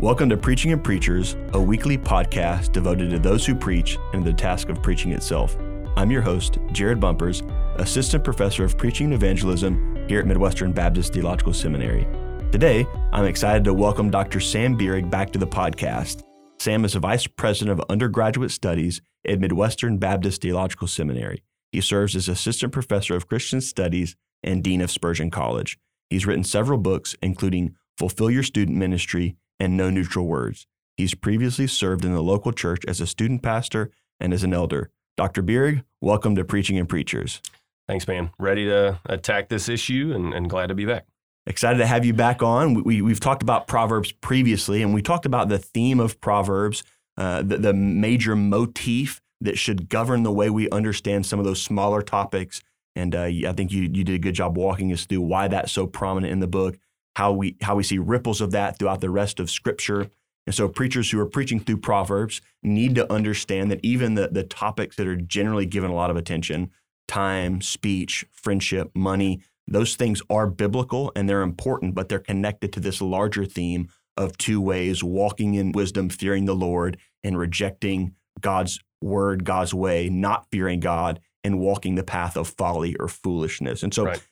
Welcome to Preaching and Preachers, a weekly podcast devoted to those who preach and the task of preaching itself. I'm your host, Jared Bumpers, Assistant Professor of Preaching and Evangelism here at Midwestern Baptist Theological Seminary. Today, I'm excited to welcome Dr. Sam Bierig back to the podcast. Sam is a Vice President of Undergraduate Studies at Midwestern Baptist Theological Seminary. He serves as Assistant Professor of Christian Studies and Dean of Spurgeon College. He's written several books, including Fulfill Your Student Ministry and No Neutral Words. He's previously served in the local church as a student pastor and as an elder. Dr. Bierig, welcome to Preaching and Preachers. Thanks, man. Ready to attack this issue and, and glad to be back. Excited to have you back on. We, we, have talked about Proverbs previously, and we talked about the theme of Proverbs, uh, the, the major motif that should govern the way we understand some of those smaller topics. And uh, I think you, you did a good job walking us through why that's so prominent in the book how we how we see ripples of that throughout the rest of Scripture. And so preachers who are preaching through Proverbs need to understand that even the, the topics that are generally given a lot of attention, time, speech, friendship, money, those things are biblical and they're important, but they're connected to this larger theme of two ways walking in wisdom, fearing the Lord, and rejecting God's word, God's way, not fearing God, and walking the path of folly or foolishness. And so right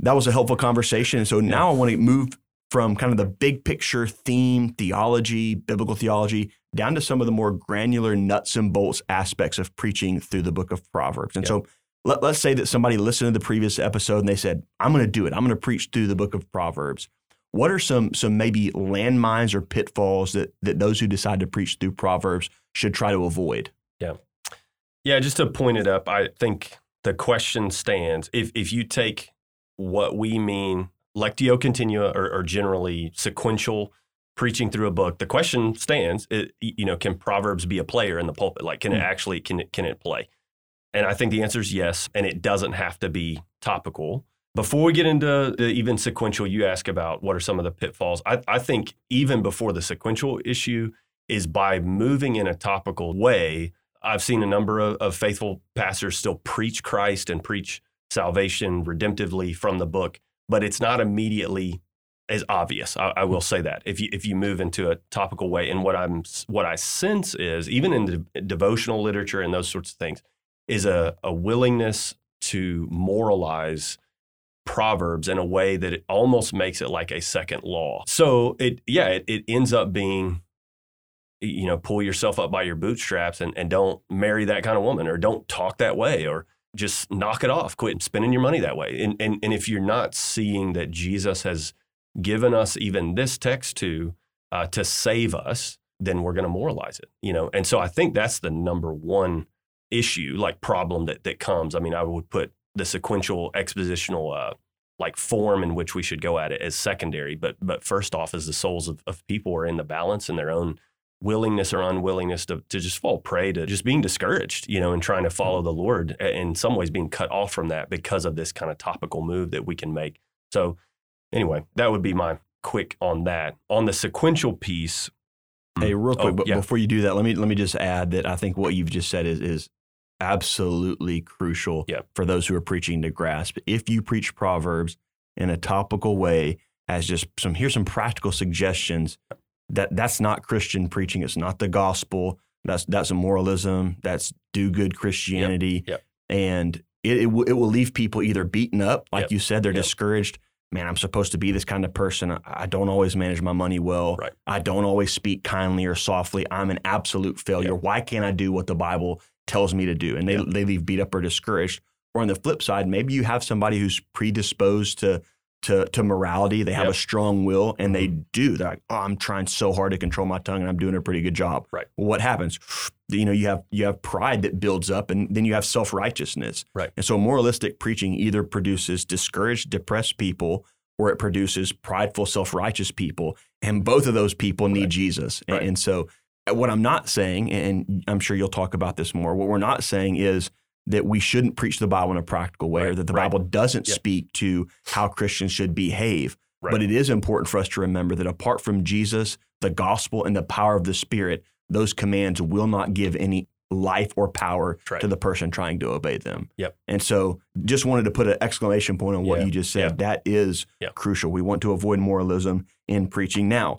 that was a helpful conversation. so now I want to move from kind of the big picture theme, theology, biblical theology, down to some of the more granular nuts and bolts aspects of preaching through the book of Proverbs. And so let, us say that somebody listened to the previous episode and they said, I'm going to do it. I'm going to preach through the book of Proverbs. What are some some maybe landmines or pitfalls that that those who decide to preach through Proverbs should try to avoid? Yeah. Yeah, just to point it up, I think the question stands. If if you take what we mean lectio continua or, or, generally sequential preaching through a book the question stands it, you know can proverbs be a player in the pulpit like can mm. it hmm. actually can it can it play and i think the answer is yes and it doesn't have to be topical before we get into the even sequential you ask about what are some of the pitfalls I, I think even before the sequential issue is by moving in a topical way i've seen a number of, of faithful pastors still preach christ and preach salvation redemptively from the book, but it's not immediately as obvious. I, I, will say that if you if you move into a topical way, and what I'm what I sense is even in de- devotional literature and those sorts of things is a, a willingness to moralize proverbs in a way that it almost makes it like a second law. So it yeah it, it ends up being you know pull yourself up by your bootstraps and, and don't marry that kind of woman or don't talk that way or just knock it off. Quit spending your money that way. And, and, and if you're not seeing that Jesus has given us even this text to, uh, to save us, then we're going to moralize it, you know? And so I think that's the number one issue, like problem that, that comes. I mean, I would put the sequential expositional, uh, like form in which we should go at it as secondary. But, but first off, as the souls of, of people are in the balance in their own willingness or unwillingness to, to just fall prey to just being discouraged, you know, and trying to follow mm-hmm. the Lord, in some ways being cut off from that because of this kind of topical move that we can make. So, anyway, that would be my quick on that. On the sequential piece, hey, mm, real quick, oh, but yeah. before you do that, let me let me just add that I think what you've just said is is absolutely crucial yeah. for those who are preaching to grasp. If you preach Proverbs in a topical way, as just some here's some practical suggestions that that's not Christian preaching. It's not the gospel. That's that's a moralism. That's do good Christianity. Yep. Yep. And it it, w- it, will leave people either beaten up, like yep. you said, they're discouraged. Man, I'm supposed to be this kind of person. I, I don't always manage my money well. Right. I don't always speak kindly or softly. I'm an absolute failure. Why can't I do what the Bible tells me to do? And they they leave beat up or discouraged. Or on the flip side, maybe you have somebody who's predisposed to to, to morality. They have yep. a strong will and they mm-hmm. do. They're like, oh, I'm trying so hard to control my tongue and I'm doing a pretty good job. Right. Well, what happens? You know, you have you have pride that builds up and then you have self-righteousness. Right. And so moralistic preaching either produces discouraged, depressed people or it produces prideful, self-righteous people. And both of those people need right. Jesus. Right. And, and so uh, what I'm not saying, and I'm sure you'll talk about this more, what we're not saying is – that we shouldn't preach the Bible in a practical way, right. or that the right. Bible doesn't speak to how Christians should behave. Right. But it is important for us to remember that apart from Jesus, the gospel, and the power of the Spirit, those commands will not give any life or power to the person trying to obey them. Yep. And so just wanted to put an exclamation point on what yeah. you just said. Yeah. That is crucial. We want to avoid moralism in preaching. Now,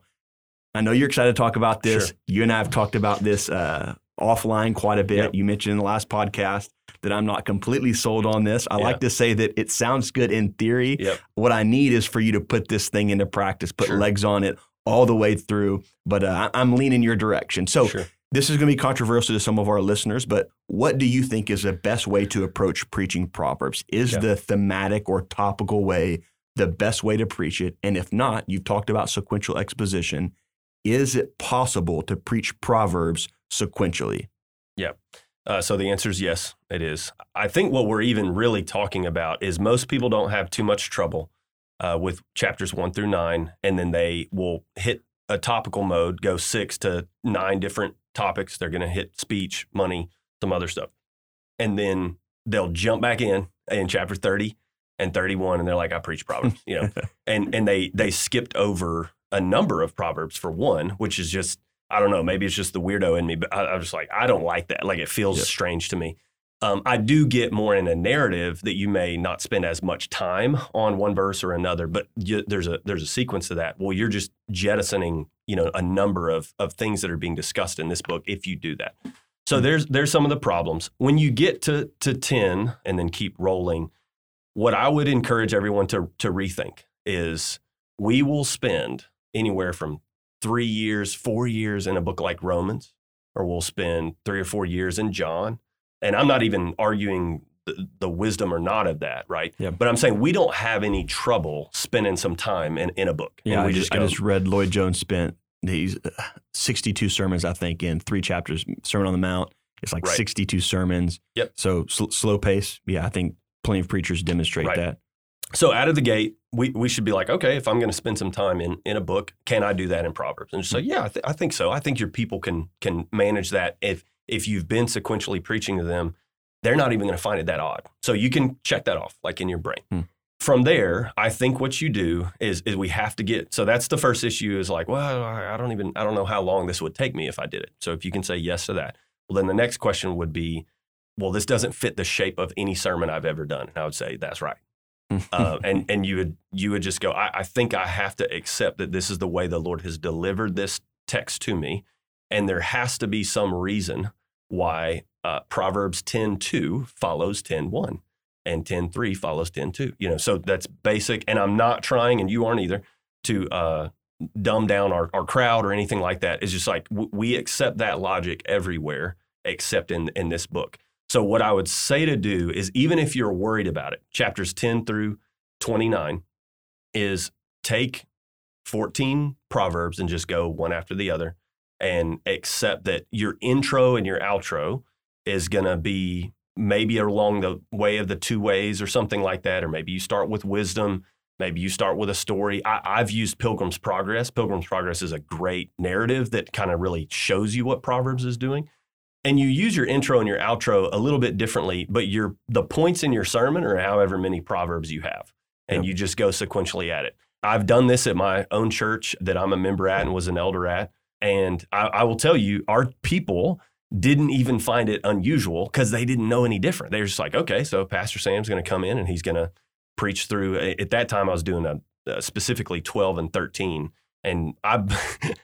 I know you're excited to talk about this. Sure. You and I have talked about this uh, offline quite a bit. Yep. You mentioned in the last podcast that I'm not completely sold on this. I Yeah. like to say that it sounds good in theory. Yep. What I need is for you to put this thing into practice, put Sure. legs on it all the way through. But uh, I'm leaning your direction. So sure. this is going to be controversial to some of our listeners, but what do you think is the best way to approach preaching Proverbs? Is Yeah. the thematic or topical way the best way to preach it? And if not, you've talked about sequential exposition. Is it possible to preach Proverbs sequentially? Yeah. Uh, so the answer is yes, it is. I think what we're even really talking about is most people don't have too much trouble uh, with chapters one through nine, and then they will hit a topical mode, go six to nine different topics. They're going to hit speech, money, some other stuff, and then they'll jump back in in chapter thirty and thirty one, and they're like, "I preach proverbs," you know, and and they they skipped over a number of proverbs for one, which is just I don't know. Maybe it's just the weirdo in me, but I, I'm just like, I don't like that. Like it feels Yeah. strange to me. Um, I do get more in a narrative that you may not spend as much time on one verse or another, but you, there's a there's a sequence to that. Well, you're just jettisoning, you know, a number of of things that are being discussed in this book if you do that. So there's there's some of the problems when you get to to ten and then keep rolling. What I would encourage everyone to to rethink is we will spend anywhere from three years, four years in a book like Romans, or we'll spend three or four years in John. And I'm not even arguing the, the wisdom or not of that, right? Yeah. But I'm saying we don't have any trouble spending some time in, in a book. Yeah, And I just, just go, I just read Lloyd Jones spent these uh, 62 sermons, I think, in three chapters. Sermon on the Mount. It's like Right. 62 sermons. Yep. So sl- slow pace. Yeah, I think plenty of preachers demonstrate Right. that. So out of the gate, we, we should be like, okay, if I'm going to spend some time in, in a book, can I do that in Proverbs? And just say, yeah, I, th- I think so. I think your people can can manage that. If if you've been sequentially preaching to them, they're not even going to find it that odd. So you can check that off, like in your brain. Hmm. From there, I think what you do is is we have to get. So that's the first issue. Is like, well, I I don't even I don't know how long this would take me if I did it. So if you can say yes to that, well, then the next question would be, well, this doesn't fit the shape of any sermon I've ever done. And I would say that's right uh, and and you would you would just go. I, I think I have to accept that this is the way the Lord has delivered this text to me, and there has to be some reason why uh, Proverbs ten two follows ten one, and ten three follows ten two. You know, so that's basic. And I'm not trying, and you aren't either, to uh, dumb down our, our crowd or anything like that. It's just like w- we accept that logic everywhere except in in this book. So what I would say to do is even if you're worried about it, chapters 10 through 29 is take 14 proverbs and just go one after the other and accept that your intro and your outro is going to be maybe along the way of the two ways or something like that or maybe you start with wisdom maybe you start with a story. I, i've used pilgrim's progress. Pilgrim's progress is a great narrative that kind of really shows you what proverbs is doing and you use your intro and your outro a little bit differently, but your the points in your sermon are however many proverbs you have, and Yep. you just go sequentially at it. I've done this at my own church that I'm a member at and was an elder at, and I, I will tell you, our people didn't even find it unusual because they didn't know any different. They were just like, okay, so Pastor Sam's going to come in and he's going to preach through. At that time, I was doing a, a specifically 12 and 13, and I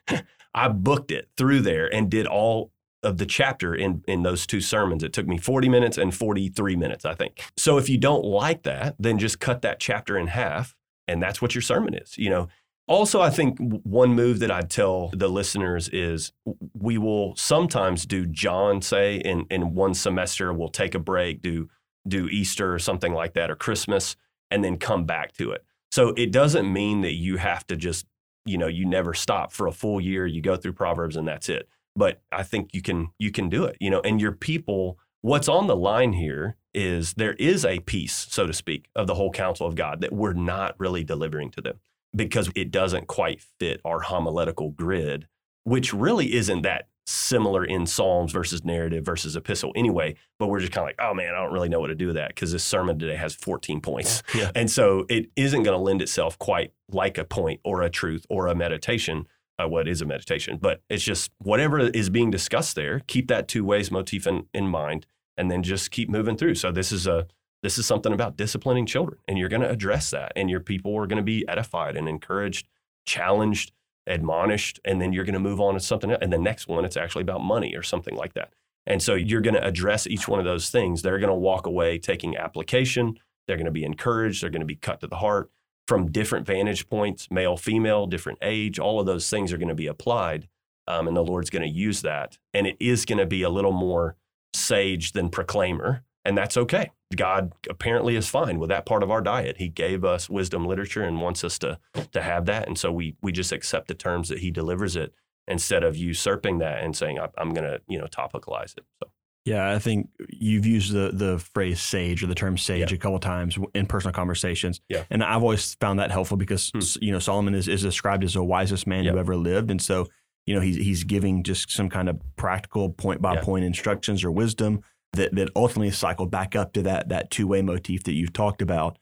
I booked it through there and did all of the chapter in in those two sermons. It took me 40 minutes and 43 minutes, I think. So if you don't like that, then just cut that chapter in half and that's what your sermon is, you know. Also, I think one move that I'd tell the listeners is we will sometimes do John say in in one semester we'll take a break, do do Easter or something like that or Christmas and then come back to it. So it doesn't mean that you have to just, you know, you never stop for a full year, you go through Proverbs and that's it but I think you can you can do it, you know. And your people, what's on the line here is there is a piece, so to speak, of the whole counsel of God that we're not really delivering to them because it doesn't quite fit our homiletical grid, which really isn't that similar in Psalms versus narrative versus epistle anyway. But we're just kind of like, oh man, I don't really know what to do with that because this sermon today has 14 points. Yeah. And so it isn't going to lend itself quite like a point or a truth or a meditation uh, what is a meditation, but it's just whatever is being discussed there. Keep that two ways motif in, in mind, and then just keep moving through. So this is a this is something about disciplining children, and you're going to address that, and your people are going to be edified and encouraged, challenged, admonished, and then you're going to move on to something else. And the next one, it's actually about money or something like that. And so you're going to address each one of those things. They're going to walk away taking application. They're going to be encouraged. They're going to be cut to the heart from different vantage points, male, female, different age. All of those things are going to be applied. Um, and the Lord's going to use that. And it is going to be a little more sage than proclaimer. And that's okay. God apparently is fine with that part of our diet. He gave us wisdom literature and wants us to, to have that. And so we, we just accept the terms that he delivers it instead of usurping that and saying, I'm going to, you know, topicalize it. So. Yeah, I think you've used the the phrase sage or the term sage Yeah. a couple times in personal conversations. Yeah. And I've always found that helpful because Hmm. you know Solomon is, is described as the wisest man Yeah. who ever lived. And so, you know, he's he's giving just some kind of practical point by point instructions or wisdom that that ultimately cycle back up to that that two-way motif that you've talked about.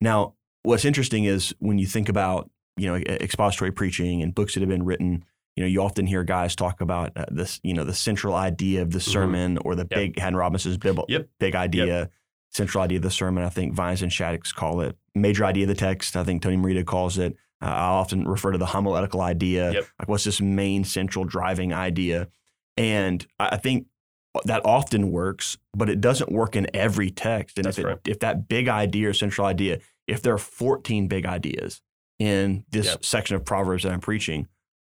Now, what's interesting is when you think about, you know, expository preaching and books that have been written you know, you often hear guys talk about uh, this, you know, the central idea of the sermon or the Mm-hmm. Yep. big Haddon Robinson's Bible, Yep. big idea, central idea of the sermon. I think Vines and Shaddix call it major idea of the text. I think Tony Merida calls it. Uh, I often refer to the homiletical idea. Yep. Like, what's this main central driving idea? And I think that often works, but it doesn't work in every text. And That's if it, right. if that big idea or central idea, if there are 14 big ideas in this Yep. section of Proverbs that I'm preaching,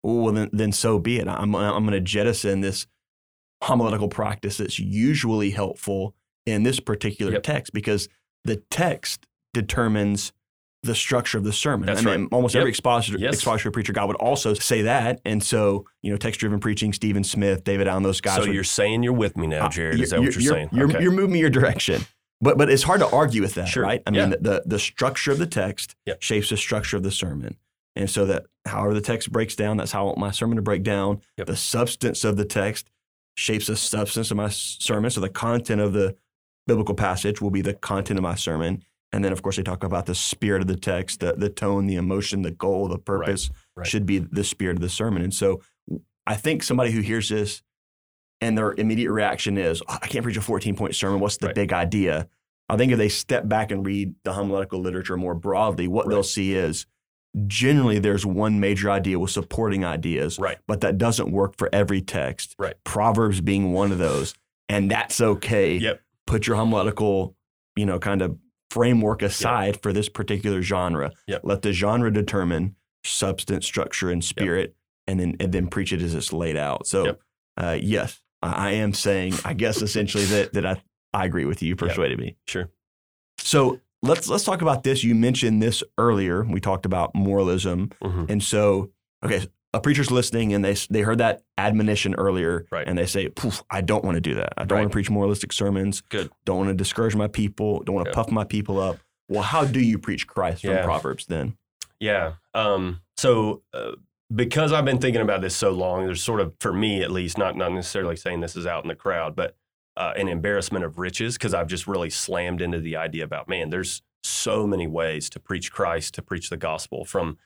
well, then, then so be it. I'm, I'm going to jettison this homiletical practice that's usually helpful in this particular Yep. text because the text determines the structure of the sermon. That's I mean, right. almost every Yep. expositor, Yes. expository preacher God would also say that. And so, you know, text driven preaching, Steven Smith, David Allen, those guys. So would- you're saying you're with me now, uh, Is that what you're, saying? You're, Okay. you're moving me your direction. But but it's hard to argue with that, Sure. right? I Yeah. mean, the, the the structure of the text Yep. shapes the structure of the sermon, and so that however the text breaks down, that's how I want my sermon to break down. Yep. The substance of the text shapes the substance of my sermon. So the content of the biblical passage will be the content of my sermon, and then of course they talk about the spirit of the text, the the tone, the emotion, the goal, the purpose right. should be the spirit of the sermon. And so I think somebody who hears this and their immediate reaction is, "Oh, I can't preach a 14 point sermon. What's the Right. big idea? I think if they step back and read the homiletical literature more broadly, what they'll see is generally there's one major idea with supporting ideas, Right. but that doesn't work for every text. Right. Proverbs being one of those. And that's okay. Yep. Put your homiletical, you know, kind of framework aside for this particular genre. Yep. Let the genre determine substance, structure, and spirit, and then and then preach it as it's laid out. So, Yep. uh, yes, I, I am saying, I guess essentially that that I, I agree with you. You persuaded me. Sure. So let's let's talk about this. You mentioned this earlier. We talked about moralism, Mhm. and so okay, a preacher's listening and they they heard that admonition earlier, Right. and they say, Poof, "I don't want to do that. I don't Right. want to preach moralistic sermons. Good. Don't want to discourage my people. Don't want to Yeah. puff my people up." Well, how do you preach Christ from Proverbs then? Yeah. Um, so uh, because I've been thinking about this so long, there's sort of, for me at least, not not necessarily saying this is out in the crowd, but uh, an embarrassment of riches because I've just really slammed into the idea about man, there's so many ways to preach Christ, to preach the gospel from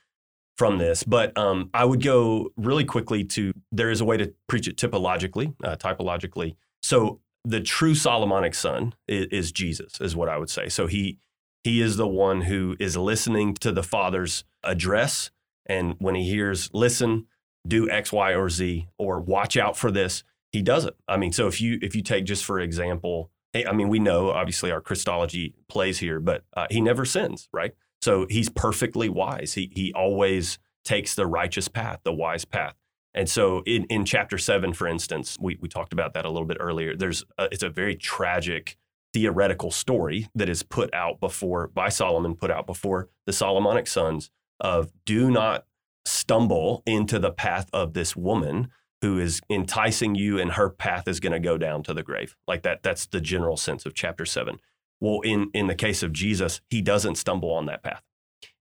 from this. But um, I would go really quickly to there is a way to preach it typologically, uh, typologically. So the true Solomonic son is, is Jesus, is what I would say. So he he is the one who is listening to the Father's address, and when he hears "listen," do X, Y, or Z, or watch out for this, he doesn't. I mean, so if you if you take just for example, hey, I mean, we know obviously our Christology plays here, but uh, he never sins, right? So he's perfectly wise. He he always takes the righteous path, the wise path. And so in, in chapter seven, for instance, we, we talked about that a little bit earlier. There's a, it's a very tragic theoretical story that is put out before by Solomon, put out before the Solomonic sons of do not stumble into the path of this woman who is enticing you and her path is going to go down to the grave. Like that that's the general sense of chapter 7. Well, in in the case of Jesus, he doesn't stumble on that path.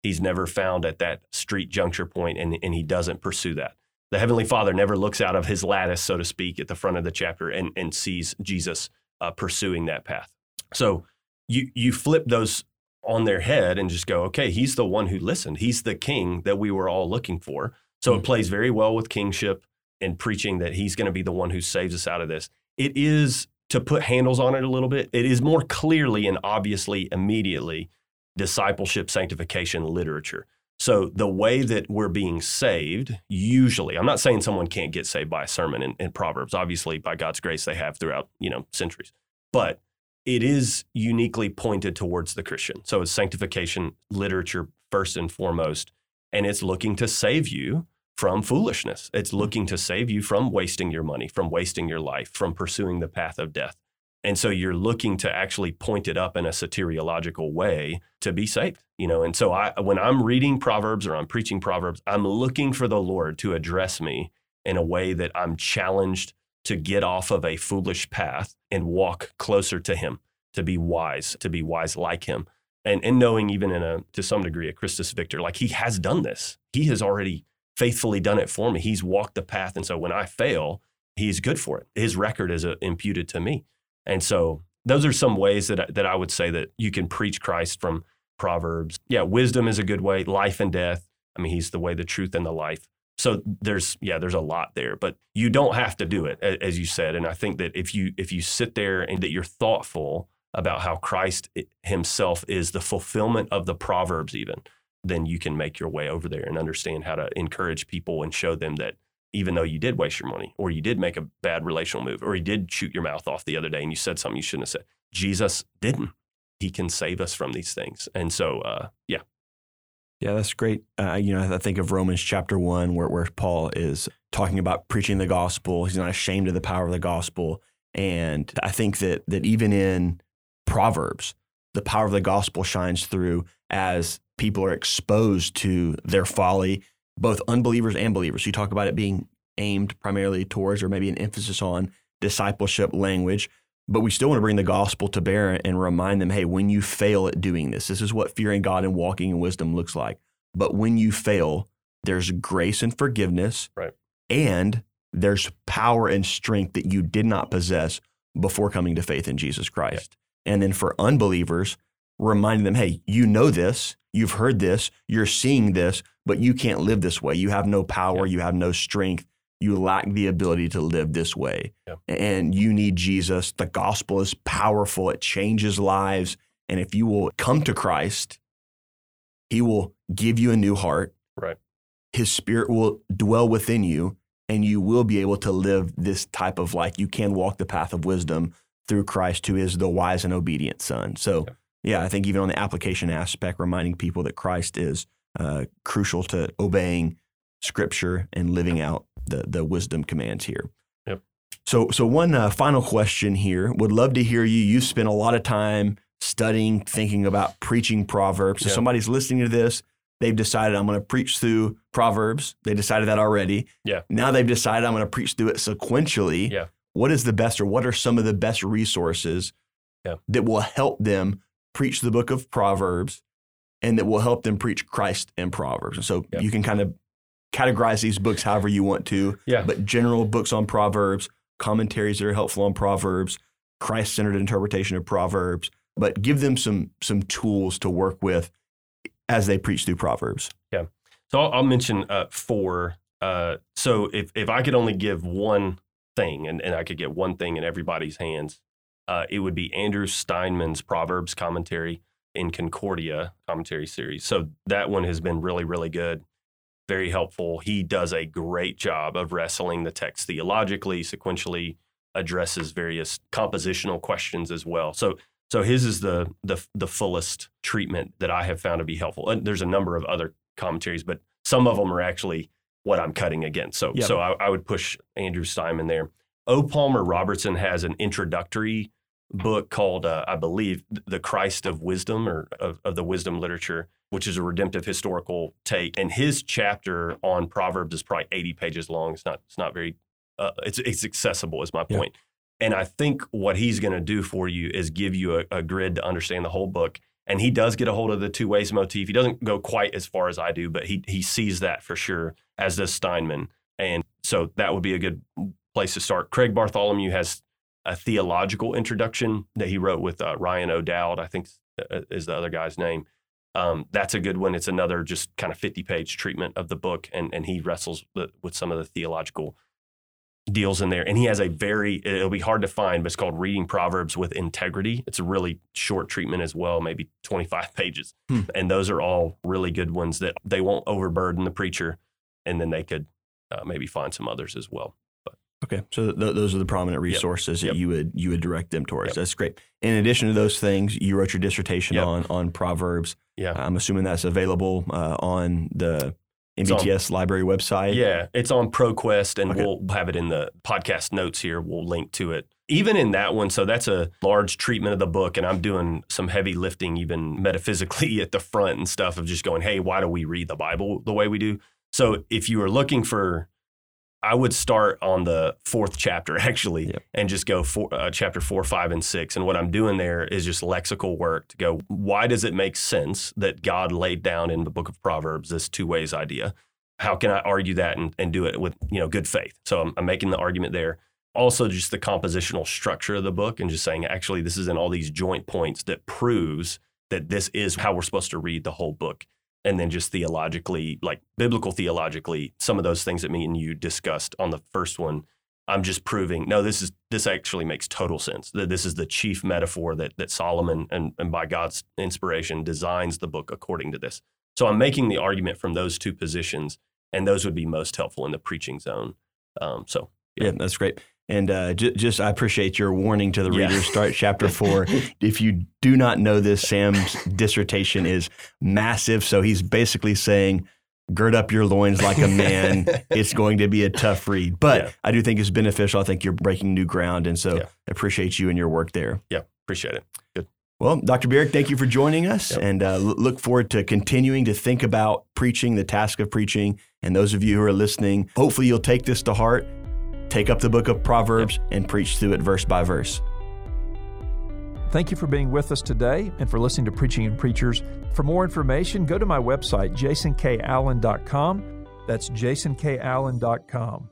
He's never found at that street juncture point and and he doesn't pursue that. The heavenly Father never looks out of his lattice, so to speak, at the front of the chapter and and sees Jesus uh, pursuing that path. So you you flip those on their head and just go, okay, he's the one who listened. He's the king that we were all looking for. So Mhm. it plays very well with kingship and preaching that he's going to be the one who saves us out of this. It is to put handles on it a little bit. It is more clearly and obviously immediately discipleship sanctification literature. So the way that we're being saved, usually, I'm not saying someone can't get saved by a sermon in, in Proverbs. Obviously, by God's grace, they have throughout you know centuries. But it is uniquely pointed towards the Christian. So it's sanctification literature first and foremost, and it's looking to save you from foolishness. It's looking to save you from wasting your money, from wasting your life, from pursuing the path of death. And so you're looking to actually point it up in a soteriological way to be saved, you know. And so I when I'm reading Proverbs or I'm preaching Proverbs, I'm looking for the Lord to address me in a way that I'm challenged to get off of a foolish path and walk closer to him, to be wise, to be wise like him. And and knowing even in a to some degree a Christus Victor, like he has done this. He has already faithfully done it for me. He's walked the path. And so when I fail, he's good for it. His record is uh, imputed to me. And so those are some ways that, that I would say that you can preach Christ from Proverbs. Yeah, wisdom is a good way, life and death. I mean, he's the way, the truth, and the life. So there's yeah, there's a lot there, but you don't have to do it, as you said. And I think that if you if you sit there and that you're thoughtful about how Christ Himself is the fulfillment of the Proverbs, even then you can make your way over there and understand how to encourage people and show them that even though you did waste your money or you did make a bad relational move or you did shoot your mouth off the other day and you said something you shouldn't have said. Jesus didn't. He can save us from these things. And so, uh, yeah. Yeah, that's great. Uh, you know, I think of Romans chapter one, where, where Paul is talking about preaching the gospel. He's not ashamed of the power of the gospel. And I think that that even in Proverbs, the power of the gospel shines through as people are exposed to their folly both unbelievers and believers. You talk about it being aimed primarily towards, or maybe an emphasis on discipleship language, but we still want to bring the gospel to bear and remind them hey, when you fail at doing this, this is what fearing God and walking in wisdom looks like. But when you fail, there's grace and forgiveness. Right. And there's power and strength that you did not possess before coming to faith in Jesus Christ. Yeah. And then for unbelievers, reminding them, hey, you know this, you've heard this, you're seeing this, but you can't live this way. You have no power, yeah. you have no strength, you lack the ability to live this way. Yeah. And you need Jesus. The gospel is powerful, it changes lives. And if you will come to Christ, he will give you a new heart. Right. His spirit will dwell within you, and you will be able to live this type of life. You can walk the path of wisdom through Christ, who is the wise and obedient Son. So, yeah yeah, I think even on the application aspect, reminding people that Christ is uh, crucial to obeying Scripture and living out the the wisdom commands here. Yep. So, so one uh, final question here. Would love to hear you. You spent a lot of time studying, thinking about preaching Proverbs. So, yep. somebody's listening to this. They've decided I'm going to preach through Proverbs. They decided that already. Yeah. Now they've decided I'm going to preach through it sequentially. Yeah. What is the best, or what are some of the best resources yeah. that will help them preach the book of Proverbs and that will help them preach Christ and Proverbs. And so you can kind of categorize these books however you want to. Yeah. But general books on Proverbs, commentaries that are helpful on Proverbs, Christ-centered interpretation of Proverbs, but give them some some tools to work with as they preach through Proverbs. Yeah. So I'll, I'll mention uh, four. Uh, so if if I could only give one thing, and, and I could get one thing in everybody's hands, uh, it would be Andrew Steinmann's Proverbs commentary in Concordia commentary series. So that one has been really, really good, very helpful. He does a great job of wrestling the text theologically, sequentially, addresses various compositional questions as well. So so his is the the the fullest treatment that I have found to be helpful. And there's a number of other commentaries, but some of them are actually what I'm cutting against. So yep. so I, I would push Andrew Steinmann there. O. Palmer Robertson has an introductory book called, uh, I believe, The Christ of Wisdom or of, of, the wisdom literature, which is a redemptive historical take. And his chapter on Proverbs is probably 80 pages long. It's not, it's not very, uh, it's, it's accessible, is my point. Yeah. And I think what he's going to do for you is give you a, a, grid to understand the whole book. And he does get a hold of the two ways motif. He doesn't go quite as far as I do, but he, he sees that for sure, as does Steinmann. And so that would be a good place to start. Craig Bartholomew has a theological introduction that he wrote with uh, Ryan O'Dowd, I think uh, is the other guy's name. Um, that's a good one. It's another just kind of 50 page treatment of the book, and, and he wrestles with, with some of the theological deals in there. And he has a very, it'll be hard to find, but it's called Reading Proverbs with Integrity. It's a really short treatment as well, maybe 25 pages. Hmm. And those are all really good ones that they won't overburden the preacher. And then they could uh, maybe find some others as well. Okay, so th- those are the prominent resources Yep. that you would you would direct them towards. Yep. That's great. In addition to those things, you wrote your dissertation Yep. on on Proverbs. Yeah. I'm assuming that's available uh, on the It's on- MBTS library website. Yeah, it's on ProQuest, and Okay. we'll have it in the podcast notes here. We'll link to it. Even in that one, so that's a large treatment of the book, and I'm doing some heavy lifting, even metaphysically at the front and stuff of just going, hey, why do we read the Bible the way we do? So if you are looking for, I would start on the fourth chapter actually, Yep. and just go for uh, chapter four, five, and six. And what I'm doing there is just lexical work to go, why does it make sense that God laid down in the book of Proverbs this two ways idea? how can I argue that and, and do it with you know good faith? So I'm, I'm making the argument there. Also, just the compositional structure of the book and just saying actually this is in all these joint points that proves that this is how we're supposed to read the whole book. And then just theologically, like biblical theologically, some of those things that me and you discussed on the first one, I'm just proving no, this is this actually makes total sense. That this is the chief metaphor that that Solomon and, and by God's inspiration designs the book according to this. So I'm making the argument from those two positions, and those would be most helpful in the preaching zone. Um, so Yeah, that's great. And uh, j- just, I appreciate your warning to the Yeah. readers. Start chapter four. if you do not know this, Sam's dissertation is massive. So he's basically saying, gird up your loins like a man. it's going to be a tough read. But Yeah. I do think it's beneficial. I think you're breaking new ground. And so Yeah. I appreciate you and your work there. yeah, appreciate it. Good. Well, Dr. Bierig, thank you for joining us Yep. and uh, look forward to continuing to think about preaching, the task of preaching. And those of you who are listening, hopefully you'll take this to heart, take up the book of Proverbs, and preach through it verse by verse. Thank you for being with us today and for listening to Preaching and Preachers. For more information, go to my website, jasonkallen.com. That's jasonkallen.com.